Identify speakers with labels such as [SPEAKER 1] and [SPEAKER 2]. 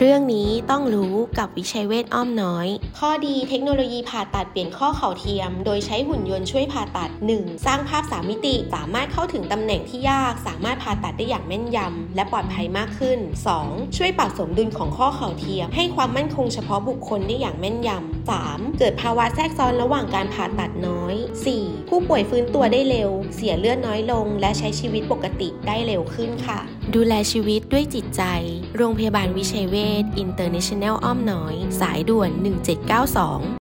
[SPEAKER 1] เรื่องนี้ต้องรู้กับวิชัยเวทอ้อมน้อย ข้อดีเทคโนโลยีผ่าตัดเปลี่ยนข้อเข่าเทียม โดยใช้หุ่นยนต์ช่วยผ่าตัด 1. สร้างภาพสามมิติ สามารถเข้าถึงตำแหน่งที่ยาก สามารถผ่าตัดได้อย่างแม่นยำ และปลอดภัยมากขึ้น 2. ช่วยปรับสมดุลของข้อเข่าเทียม ให้ความมั่นคงเฉพาะบุคคลได้อย่างแม่นยำ 3. เกิดภาวะแทรกซ้อนระหว่างการผ่าตัดน้อย 4. ผู้ป่วยฟื้นตัวได้เร็ว เสียเลือดน้อยลง และใช้ชีวิตปกติได้เร็วขึ้นค่ะ ดูแลชีวิตด้วยจิตใจ โรงพยาบาลวิชัยเวศ International อ้อมน้อย สายด่วน 1792